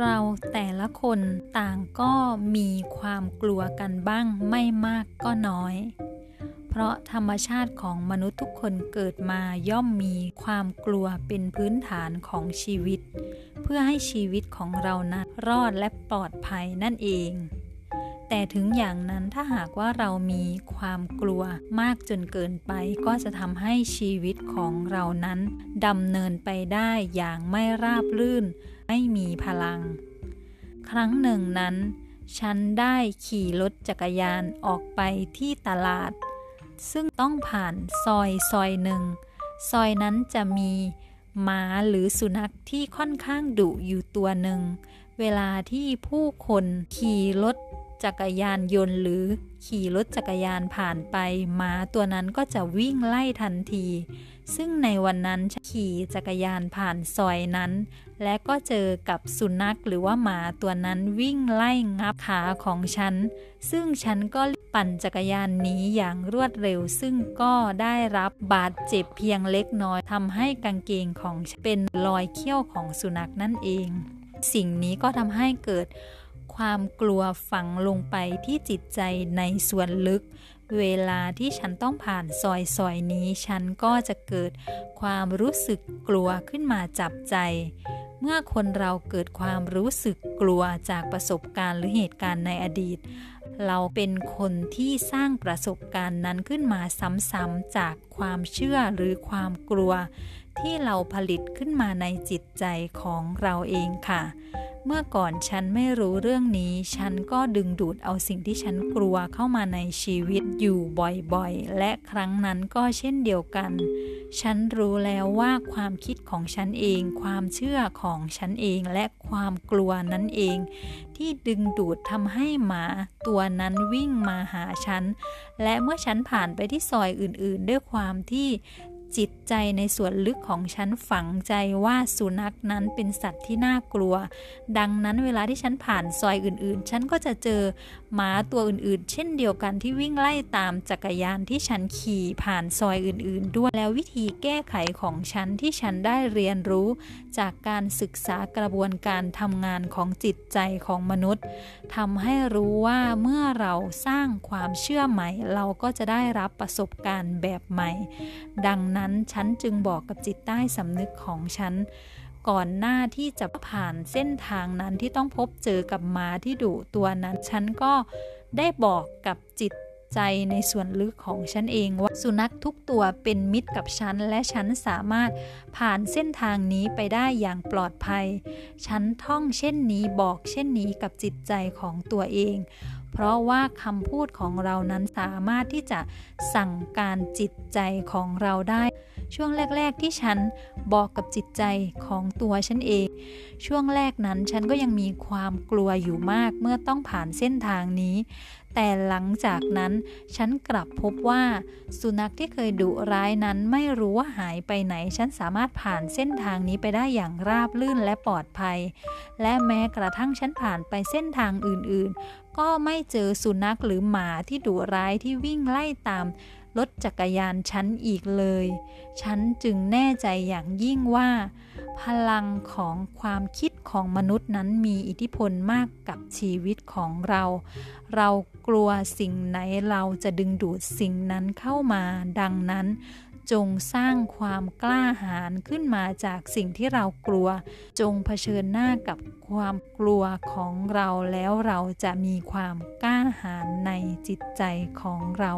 เราแต่ละคนต่างก็มีความกลัวกันบ้างไม่มากก็น้อย เพราะธรรมชาติของมนุษย์ทุกคนเกิดมาย่อมมีความกลัวเป็นพื้นฐานของชีวิต เพื่อให้ชีวิตของเรานั้นรอดและปลอดภัยนั่นเอง แต่ถึงอย่างนั้นถ้าหากว่าเรามีความกลัวมากจนเกินไป ก็จะทำให้ชีวิตของเรานั้นดำเนินไปได้อย่างไม่ราบรื่น ไม่มีพลัง ครั้งหนึ่งนั้น ฉันได้ขี่รถจักรยานออกไปที่ตลาด ซึ่งต้องผ่านซอยซอยหนึ่ง ซอยนั้นจะมีหมาหรือสุนัขที่ค่อนข้างดุอยู่ตัวหนึ่ง เวลาที่ผู้คนขี่รถ จักรยานยนต์หรือขี่รถจักรยานผ่านไปหมาตัวนั้นก็จะวิ่งไล่ทันที ซึ่งในวันนั้นขี่จักรยานผ่านซอยนั้น และก็เจอกับสุนัขหรือว่าหมาตัวนั้นวิ่งไล่งับขาของฉัน ซึ่งฉันก็ปั่นจักรยานหนีอย่างรวดเร็ว ซึ่งก็ได้รับบาดเจ็บเพียงเล็กน้อยทำให้กางเกงของเป็นรอยเขี้ยวของสุนัขนั่นเอง สิ่งนี้ก็ทำให้เกิด ความกลัวฝังลงไปที่จิตใจในส่วนลึก เวลาที่ฉันต้องผ่านซอยซอยนี้ ฉันก็จะเกิดความรู้สึกกลัวขึ้นมาจับใจ เมื่อคนเราเกิดความรู้สึกกลัวจากประสบการณ์หรือเหตุการณ์ในอดีต เราเป็นคนที่สร้างประสบการณ์นั้นขึ้นมาซ้ำๆจากความเชื่อหรือความกลัว ที่เราผลิตขึ้นมาในจิตใจของเราเองค่ะ เมื่อก่อนฉันไม่รู้เรื่องนี้ ฉันก็ดึงดูดเอาสิ่งที่ฉันกลัวเข้ามาในชีวิตอยู่บ่อยๆ และครั้งนั้นก็เช่นเดียวกัน ฉันรู้แล้วว่าความคิดของฉันเอง ความเชื่อของฉันเองและความกลัวนั้นเอง ที่ดึงดูดทำให้หมาตัวนั้นวิ่งมาหาฉัน และเมื่อฉันผ่านไปที่ซอยอื่นๆ ด้วยความที่ จิตใจในส่วนลึกของฉันฝังใจว่าสุนัขนั้นเป็นสัตว์ที่น่ากลัว ดังนั้นเวลาที่ฉันผ่านซอยอื่นๆ ฉันก็จะเจอหมาตัวอื่นๆ เช่นเดียวกันที่วิ่งไล่ตามจักรยานที่ฉันขี่ผ่านซอยอื่น ๆ ด้วยแล้ววิธีแก้ไขของฉันที่ฉันได้เรียนรู้ จากการศึกษากระบวนการทำงานของจิตใจของมนุษย์ทำให้รู้ว่าเมื่อเราสร้างความเชื่อใหม่ เราก็จะได้รับประสบการณ์แบบใหม่ ดังนั้นฉันจึงบอกกับจิตใต้สำนึกของฉัน ก่อนหน้าที่จะผ่านเส้นทางนั้นที่ต้องพบเจอกับม้าที่ดุตัวนั้น ฉันก็ได้บอกกับจิตใจในส่วนลึกของฉันเองว่าสุนัขทุกตัวเป็นมิตรกับฉัน และฉันสามารถผ่านเส้นทางนี้ไปได้อย่างปลอดภัย ฉันท่องเช่นนี้บอกเช่นนี้กับจิตใจของตัวเอง เพราะว่าคำพูดของเรานั้นสามารถที่จะสั่งการจิตใจของเราได้ ช่วงแรก ๆ ที่ฉันบอกกับจิตใจของตัวฉันเอง ช่วงแรกนั้นฉันก็ยังมีความกลัวอยู่มากเมื่อต้องผ่านเส้นทางนี้ แต่หลังจากนั้นฉันกลับพบว่า สุนัขที่เคยดุร้ายนั้นไม่รู้ว่าหายไปไหน ฉันสามารถผ่านเส้นทางนี้ไปได้อย่างราบลื่นและปลอดภัย และแม้กระทั่งฉันผ่านไปเส้นทางอื่นๆ ก็ไม่เจอสุนัขหรือหมาที่ดุร้ายที่วิ่งไล่ตาม รถจักรยานฉันอีกเลย ฉันจึงแน่ใจอย่างยิ่งว่า พลังของความคิดของมนุษย์นั้นมีอิทธิพลมากกับชีวิตของเรา เรากลัวสิ่งไหนเราจะดึงดูดสิ่งนั้นเข้ามาดังนั้น จงสร้างความกล้าหาญขึ้นมาจากสิ่งที่เรากลัว จงเผชิญหน้ากับความกลัวของเราแล้วเราจะมีความกล้าหาญในจิตใจของเรา